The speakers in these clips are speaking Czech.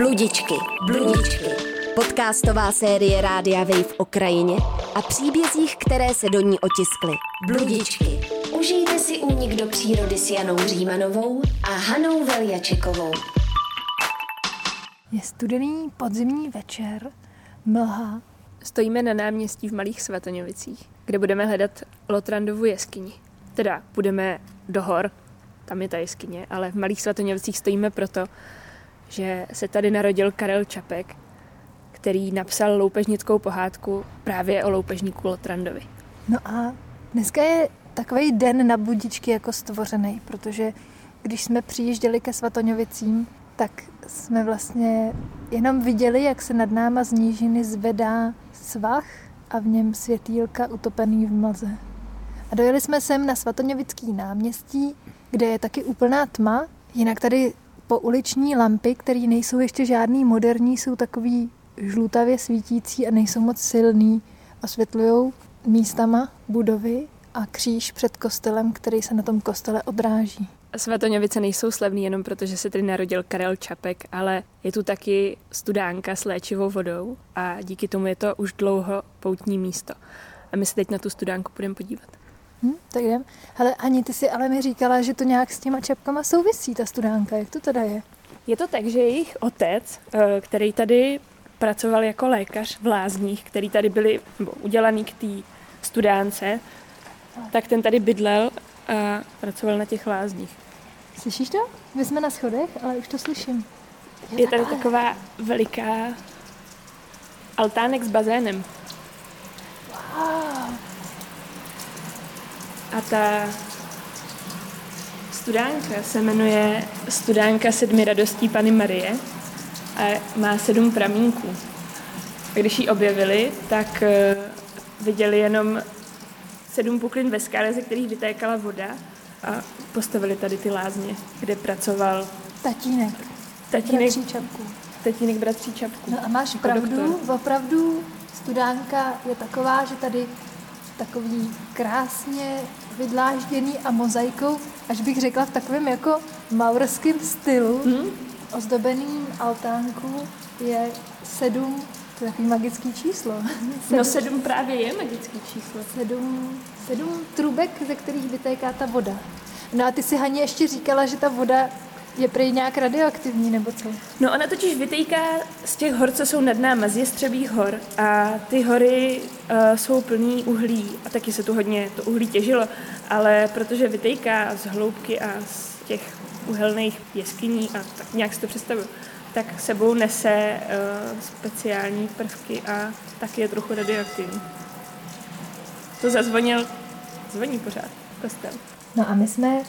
Bludičky, bludičky. Podcastová série Rádia Wave o krajině a příbězích, které se do ní otiskly. Bludičky. Užijte si únik do přírody s Janou Římanovou a Hanou Veljačekovou. Je studený podzimní večer, mlha. Stojíme na náměstí v Malých Svatoňovicích, kde budeme hledat Lotrandovu jeskyni. Teda budeme do hor, tam je ta jeskyně, ale v Malých Svatoňovicích stojíme proto, že se tady narodil Karel Čapek, který napsal loupežnickou pohádku právě o loupežníku Lotrandovi. No a dneska je takový den na budičky jako stvořený, protože když jsme přijížděli ke Svatoňovicím, tak jsme vlastně jenom viděli, jak se nad náma z nížiny zvedá svah a v něm světýlka utopený v mlze. A dojeli jsme sem na Svatoňovický náměstí, kde je taky úplná tma, jinak tady po uliční lampy, které nejsou ještě žádný moderní, jsou takový žlutavě svítící a nejsou moc silný, osvětlují místama budovy a kříž před kostelem, který se na tom kostele odráží. Svatoňovice nejsou slavný jenom proto, že se tady narodil Karel Čapek, ale je tu taky studánka s léčivou vodou a díky tomu je to už dlouho poutní místo. A my se teď na tu studánku budeme podívat. Hm, tak jdem. Hele, Ani, ty si ale mi říkala, že to nějak s těma čapkama souvisí, ta studánka. Jak to teda je? Je to tak, že jejich otec, eh, který tady pracoval jako lékař v lázních, který tady byli nebo udělaný k té studánce, tak ten tady bydlel a pracoval na těch lázních. Slyšíš to? My jsme na schodech, ale už to slyším. Je tady taková veliká altánek s bazénem. Wow. A ta studánka se jmenuje Studánka sedmi radostí Pany Marie a má sedm pramínků. A když ji objevili, tak eh, viděli jenom sedm puklin ve skále, ze kterých vytékala voda a postavili tady ty lázně, kde pracoval Tatínek. tatínek, Bratří čapku. tatínek bratří Čapku. No a máš Jako pravdu, doktor. opravdu studánka je taková, že tady takový krásně vydlážděný a mozaikou, až bych řekla v takovém jako maurském stylu, Hm? ozdobeným altánku je sedm, to je takový magický číslo, No sedm právě je magický číslo. sedm, sedm trubek, ze kterých vytéká ta voda. No a ty si Haně ještě říkala, že ta voda je prý nějak radioaktivní, nebo co? No ona totiž vytýká z těch hor, co jsou nad náma, z Jestřebých hor a ty hory uh, jsou plný uhlí a taky se tu hodně to uhlí těžilo, ale protože vytýká z hloubky a z těch uhelných jeskyní a tak nějak si to představuju, tak sebou nese uh, speciální prvky a taky je trochu radioaktivní. To zazvonil, zvoní pořád kostel. No a my jsme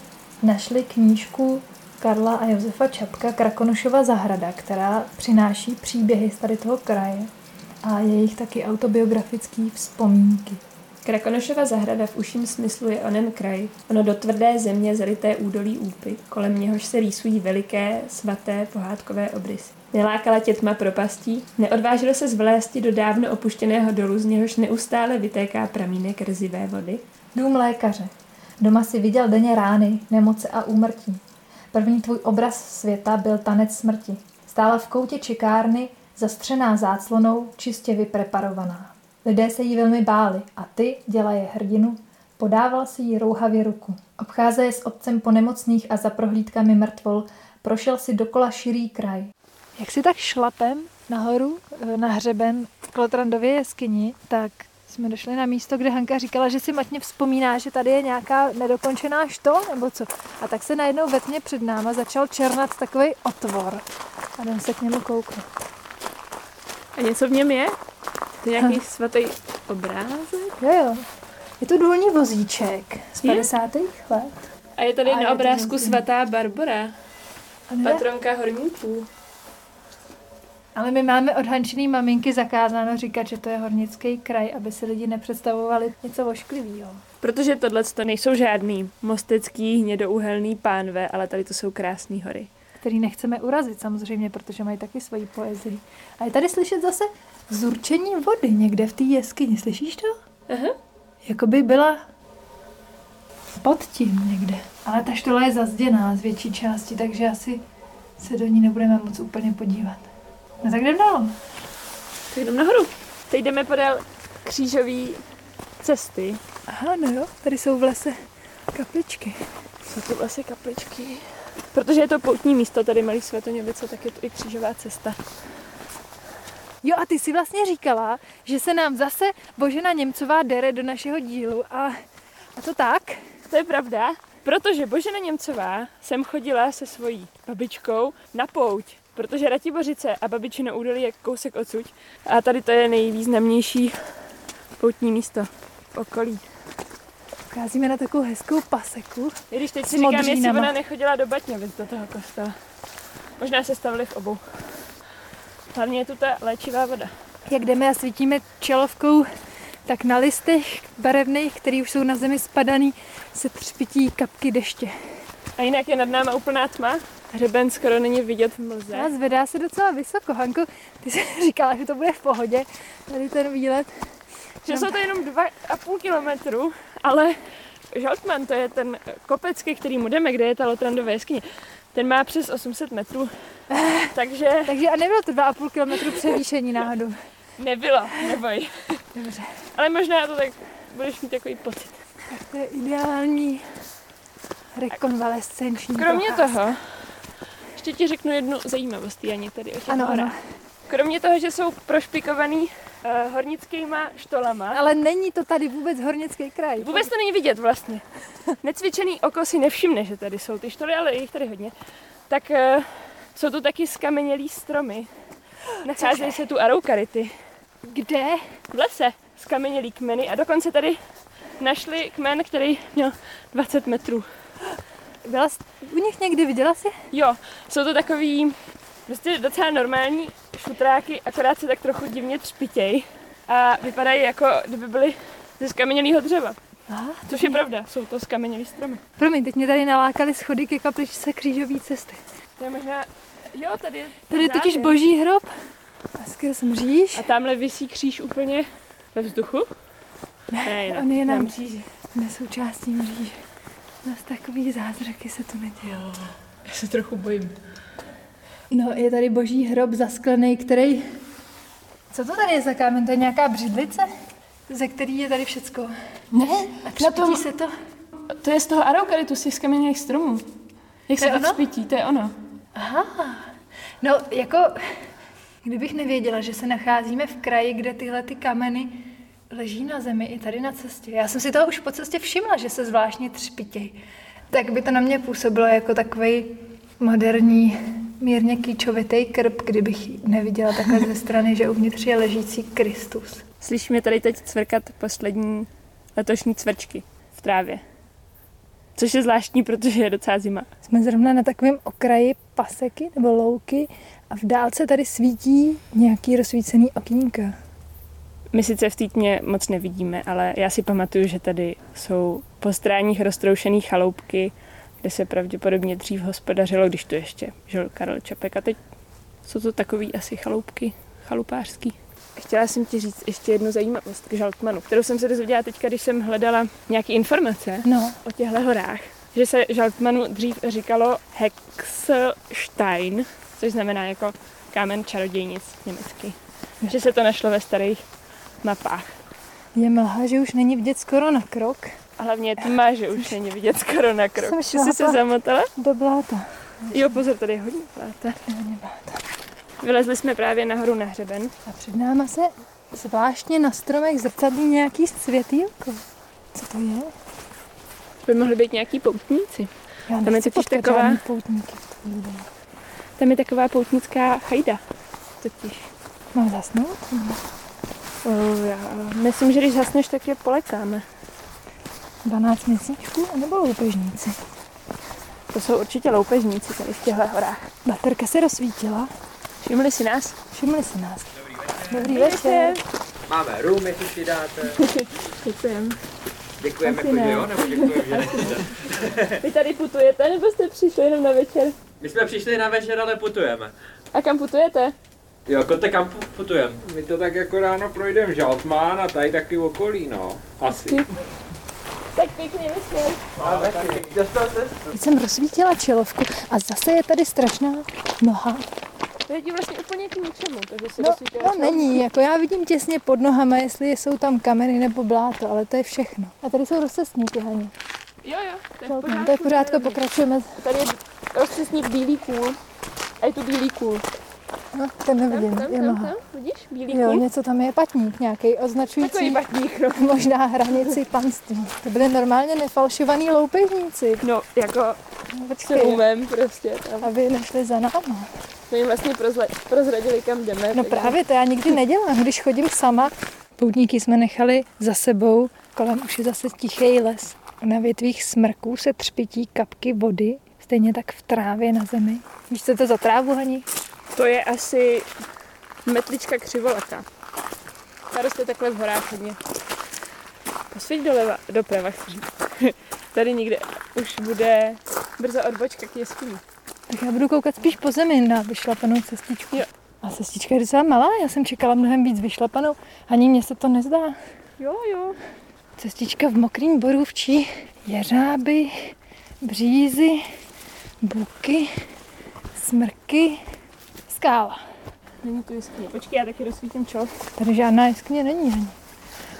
našli knížku Karla a Josefa Čapka Krakonošova zahrada, která přináší příběhy z tady toho kraje a jejich taky autobiografické vzpomínky. Krakonošova zahrada v užším smyslu je onen kraj, ono do tvrdé země zalité údolí úpy, kolem něhož se rýsují veliké, svaté, pohádkové obrysy. Nelákala tě tma propastí, neodvážilo se zvlésti do dávno opuštěného dolu, z něhož neustále vytéká pramínek rzivé vody. Dům lékaře. Doma si viděl denně rány, nemoce a úmrtí. První tvůj obraz světa byl tanec smrti. Stála v koutě čekárny, zastřená záclonou, čistě vypreparovaná. Lidé se jí velmi báli a ty, dělaje hrdinu, podával si jí rouhavě ruku. Obcházeje s otcem po nemocných a za prohlídkami mrtvol, prošel si dokola širý kraj. Jak si tak šlapem nahoru, eh, na hřeben k Lotrandově jeskyni, tak jsme došli na místo, kde Hanka říkala, že si matně vzpomíná, že tady je nějaká nedokončená štol, nebo co. A tak se najednou ve tmě před náma začal černat takový otvor. A jdem se k němu kouknout. A něco v něm je? To je nějaký svatý obrázek? Jo, jo. Je to důlní vozíček z Je? 50. let. A je tady A je na to obrázku svatá Barbara, A ne? patronka horníků. Ale my máme od Hančiný maminky zakázáno říkat, že to je hornický kraj, aby si lidi nepředstavovali něco ošklivého. Protože tohle to nejsou žádný mostecký hnědouhelný pánve, ale tady to jsou krásné hory. který nechceme urazit samozřejmě, protože mají taky svoji poezii. A je tady slyšet zase zurčení vody někde v té jeskyni. Slyšíš to? Aha. Jako by byla pod tím někde. Ale ta štola je zazděná z větší části, takže asi se do ní nebudeme moc úplně podívat. No tak jdem dál. Tak jdeme nahoru. Teď jdeme podél křížové cesty. Aha, no jo, tady jsou v lese kapličky. Jsou tu vlastně kapličky. Protože je to poutní místo, tady Malý Svetoněvice, tak je to i křížová cesta. Jo a ty si vlastně říkala, že se nám zase Božena Němcová dere do našeho dílu a, a to tak? To je pravda, protože Božena Němcová sem chodila se svojí babičkou na pouť, protože Ratibořice a babičino údolí je kousek odsud a tady to je nejvýznamnější poutní místo v okolí. Vcházíme na takovou hezkou paseku. I když teď si říkám, jestli modřínama. ona nechodila do Batňovic do toho kostela. Možná se stavili v obou. Hlavně je tu ta léčivá voda. Jak jdeme a svítíme čelovkou, tak na listech barevných, které už jsou na zemi spadaný, se třpití kapky deště. A jinak je nad náma úplná tma. Hřeben skoro není vidět v mlze. A zvedá se docela vysoko. Hanko, ty jsi říkala, že to bude v pohodě, tady ten výlet. Že jsou to jenom dva a půl kilometru, ale Žaltman, to je ten kopec, ke kterýmu jdeme, kde je ta Lotrandová jeskyně, ten má přes 800 metrů, takže Takže a nebylo to 2,5 kilometru převýšení náhodou. nebylo, neboj. Dobře. Ale možná to tak budeš mít takový pocit. Tak to je ideální rekonvalescenční Kromě procházka. toho, ještě ti řeknu jednu zajímavost, Janě, tady o těch Ano, horách. ano. Kromě toho, že jsou prošpikovaný uh, hornickýma štolama, Ale není to tady vůbec hornický kraj. Vůbec to není vidět vlastně. Necvičený oko si nevšimne, že tady jsou ty štoly, ale je jich tady hodně. Tak uh, jsou tu taky skamenělý stromy. Nacházejí se tu aroukarity. Kde? V lese skamenělý kmeny a dokonce tady našli kmen, který měl 20 metrů. Byla jsi u nich někdy, viděla jsi? Jo, jsou to takový prostě docela normální šutráky, akorát se tak trochu divně třpitěj. A vypadají jako, kdyby byly ze skamenělého dřeva. Aha, Což je pravda, jsou to skamenělý stromy. Promiň, teď mě tady nalákali schody ke kapličce křížové cesty. To je možná... Jo, tady je... Tady je totiž boží hrob. A skvěl jsem říš. A tamhle visí kříž úplně ve vzduchu? Ne, jinak, on je na na mříži. Nesoučástí mříže. Zas takový zázraky se tu nedějí. Já se trochu bojím. No, je tady boží hrob zasklený, který... Co to tady je za kámen? To je nějaká břidlice? Ze který je tady všecko. Ne, A třpití se to? To je z toho aroukaritu, z těch skameněných stromů. Jak To se to třpití, to je ono. Aha. No, jako, kdybych nevěděla, že se nacházíme v kraji, kde tyhle ty kameny leží na zemi i tady na cestě. Já jsem si toho už po cestě všimla, že se zvláštně třpitěj. Tak by to na mě působilo jako takový moderní, mírně kýčovitý krb, kdybych neviděla takhle ze strany, že uvnitř je ležící Kristus. Slyšíme tady teď cvrkat poslední letošní cvrčky v trávě. Což je zvláštní, protože je docela zima. Jsme zrovna na takovém okraji paseky nebo louky a v dálce tady svítí nějaký rozsvícený okýnka. My sice v té tmě moc nevidíme, ale já si pamatuju, že tady jsou po stráních roztroušený chaloupky, kde se pravděpodobně dřív hospodařilo, když tu ještě žil Karel Čapek. A teď jsou to takový asi chaloupky, chalupářský. Chtěla jsem ti říct ještě jednu zajímavost k Žaltmanu, kterou jsem se dozvěděla teďka, když jsem hledala nějaké informace No, o těchto horách. Že se Žaltmanu dřív říkalo Hexstein, což znamená jako kámen čarodějnic německy. Že se to našlo ve starých mapách. je mlha, že už není vidět skoro na krok. A hlavně je tma, že už není vidět skoro na krok. Jsem jsi se zamotala? Do bláta. Jo, pozor, tady je hodně pláta. Hodně bláta. Vylezli jsme právě nahoru na hřeben. A před náma se zvláštně na stromech zrcadlí nějaký světýlko. Co to je? By mohli být nějaký poutníci. Já Tam je totiž taková- poutníky. Tam je taková poutnická chajda. Totiž. Mám zasnout? Oh, já myslím, že když zasneš, tak je polekáme. 12 měsíčků nebo loupežníci? To jsou určitě loupežníci tady v těchto horách. Baterka se rozsvítila. Všimli si nás? Všimli si nás. Dobrý večer. Máme rum, jestli si dáte. Děkujeme. Děkujeme, Asi jako, že ne. jo, nebo děkujeme, že. Vy tady putujete, nebo jste přišli jenom na večer? My jsme přišli na večer, ale putujeme. A kam putujete? Jo, kote kam pu- putujeme? My to tak jako ráno projdeme Žaltmán a tady taky okolí, no. Asi. Tak pěkně večer. Teď jsem rozsvítila čelovku a zase je tady strašná mlha. To je ti vlastně úplně k ničemu, takže se No, no není, jako já vidím těsně pod nohama, jestli jsou tam kameny nebo bláto, ale to je všechno. A tady jsou rozcestníky, Hani. Jo, jo, to je v pořádku. to je v pořádku, pokračujeme. Tady je rozcestník bílý kůl. A je tu bílý kůl. No, ten Tam, nevidím, tam, je tam, noha. tam, vidíš? Bílý Jo, kůl. něco tam je patník nějaký Takový označující batník, no. možná hranici panství. To byly normálně nefalšovaný loupežníci. No, jako No, s Počkej, rumem prostě tam. aby nešli za náma. My jim vlastně prozle, prozradili, kam jdeme. No takže- právě, to já nikdy nedělám, když chodím sama. Poutníky jsme nechali za sebou, kolem už je zase tichý les. Na větvích smrků se třpití kapky vody, stejně tak v trávě na zemi. Víš, co to za trávu, Hani? To je asi metlička křivolaka. Ta roste takhle v horách hodně. Posvěť doleva, doprava. Tady někde už bude brzo odbočka k jeskyni. Tak já budu koukat spíš po zemi na vyšlapanou cestičku. Jo. A cestička je docela malá, já jsem čekala mnohem víc vyšlapanou. Ani mně se to nezdá. Jo, jo. Cestička v mokrým borůvčí, jeřáby, břízy, buky, smrky, skála. Není tu jeskyně. Počkej, já taky rozsvítím čel. Tady žádná jeskyně není ani.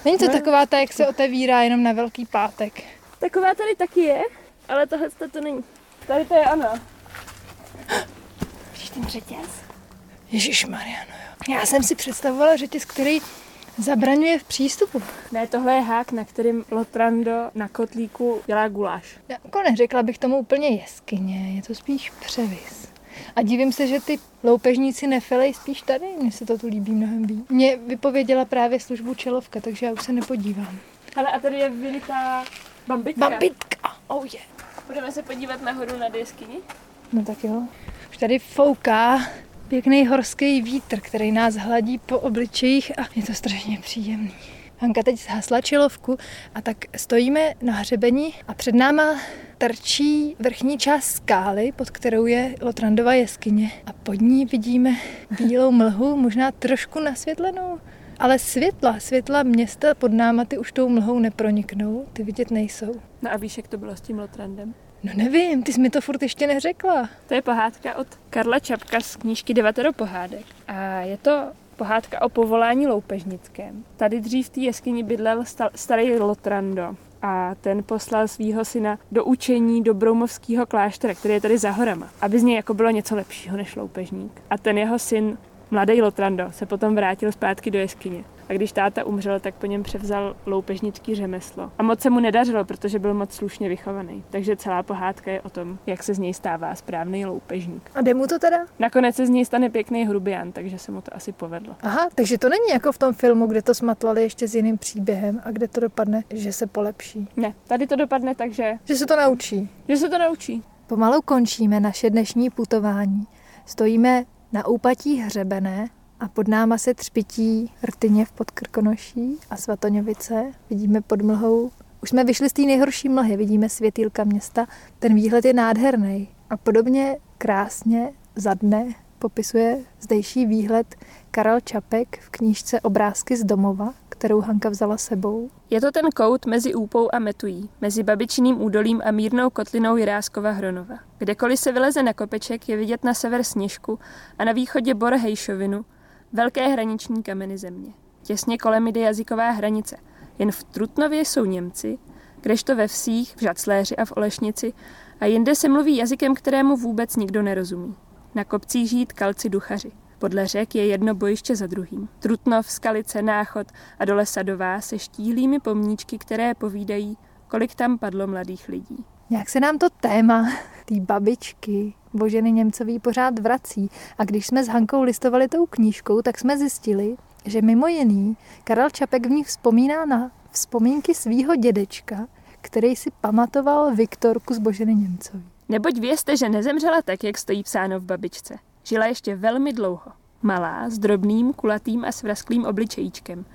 Není to Ne. taková ta, jak se otevírá jenom na velký pátek. Taková tady taky je, ale tohle to není. Tady to je Anna. Vidíš ten řetěz? Ježíš Mariano, jo. Já jsem si představovala řetěz, který zabraňuje v přístupu. Ne, tohle je hák, na kterým Lotrando na kotlíku dělá guláš. Já jako neřekla bych tomu úplně jeskyně, je to spíš převis. A divím se, že ty loupežníci nefelej spíš tady, mně se to tu líbí mnohem víc. Mě vypověděla právě službu čelovka, takže já už se nepodívám. Ale a tady je vylitá bambička. Bambitka, oh je. Budeme se podívat nahoru na jeskyni. No tak jo. Už tady fouká pěkný horský vítr, který nás hladí po obličejích a je to strašně příjemný. Hanka teď zhasla čilovku a tak stojíme na hřebení a před náma trčí vrchní část skály, pod kterou je Lotrandova jeskyně a pod ní vidíme bílou mlhu, možná trošku nasvětlenou, ale světla, světla města pod náma ty už tou mlhou neproniknou, ty vidět nejsou. No a víš, jak to bylo s tím Lotrandem? No nevím, ty jsi mi to furt ještě neřekla. To je pohádka od Karla Čapka z knížky Devatero pohádek. A je to pohádka o povolání loupežnickém. Tady dřív v té jeskyni bydlel sta- starý Lotrando a ten poslal svého syna do učení do Broumovského kláštera, který je tady za horama, aby z něj jako bylo něco lepšího než loupežník. A ten jeho syn, mladý Lotrando, se potom vrátil zpátky do jeskyně. A když táta umřel, tak po něm převzal loupežnický řemeslo. A moc se mu nedařilo, protože byl moc slušně vychovaný. Takže celá pohádka je o tom, jak se z něj stává správný loupežník. A jde mu to teda? Nakonec se z něj stane pěkný hrubián, takže se mu to asi povedlo. Aha, takže to není jako v tom filmu, kde to smatlali ještě s jiným příběhem a kde to dopadne, že se polepší. Ne, tady to dopadne tak, že, Že se to naučí. že se to naučí. Pomalu končíme naše dnešní putování. Stojíme na úpatí hřebené a pod náma se třpití Rtyněv pod Krkonoší a Svatoňovice. Vidíme pod mlhou. Už jsme vyšli z té nejhorší mlhy, vidíme světýlka města. Ten výhled je nádherný. A podobně krásně za dne popisuje zdejší výhled Karel Čapek v knížce Obrázky z domova, kterou Hanka vzala sebou. Je to ten kout mezi Úpou a Metují, mezi Babičným údolím a mírnou kotlinou Jiráskova Hronova. Kdekoliv se vyleze na kopeček, je vidět na sever Sněžku a na východě Bor Hejšovinu, velké hraniční kameny země. Těsně kolem jde jazyková hranice. Jen v Trutnově jsou Němci, kdežto ve vsích, v Žacléři a v Olešnici a jinde se mluví jazykem, kterému vůbec nikdo nerozumí. Na kopcích žijí tkalci duchaři. Podle řek je jedno bojiště za druhým. Trutnov, Skalice, Náchod a dole Sadová se štíhlými pomníčky, které povídají, kolik tam padlo mladých lidí. Jak se nám to téma té babičky Boženy Němcový pořád vrací. A když jsme s Hankou listovali tou knížkou, tak jsme zjistili, že mimo jiný Karel Čapek v ní vzpomíná na vzpomínky svýho dědečka, který si pamatoval Viktorku z Boženy Němcový. Neboť vězte, že nezemřela tak, jak stojí psáno v babičce. Žila ještě velmi dlouho. Malá, s drobným, kulatým a svrazklým obličejíčkem.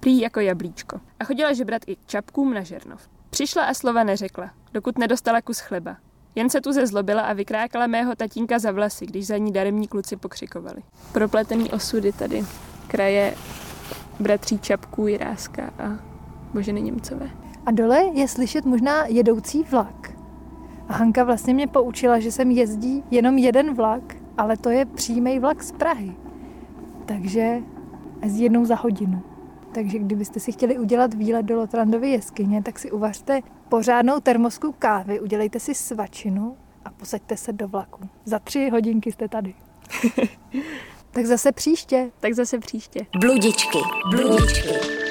Prý jako jablíčko. A chodila žebrat i čapkům na žernov. Přišla a slova neřekla, dokud nedostala kus chleba. Jen se tu zezlobila a vykrákala mého tatínka za vlasy, když za ní daremní kluci pokřikovali. Propletený osudy tady. Kraje bratří Čapků, Jiráska a Boženy Němcové. A dole je slyšet možná jedoucí vlak. A Hanka vlastně mě poučila, že sem jezdí jenom jeden vlak ale to je přímý vlak z Prahy. Takže jezdí jednou za hodinu. Takže kdybyste si chtěli udělat výlet do Lotrandovy jeskyně, tak si uvařte pořádnou termosku kávy, udělejte si svačinu a posaďte se do vlaku. Za tři hodinky jste tady. tak zase příště. Tak zase příště. Bludičky, bludičky.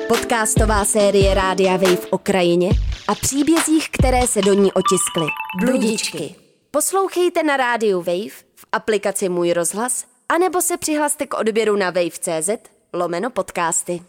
Podcastová série Rádia Wave o krajině a příbězích, které se do ní otiskly. Bludičky. Poslouchejte na rádiu Wave, v aplikaci Můj rozhlas, anebo se přihlaste k odběru na wave.cz lomeno podcasty.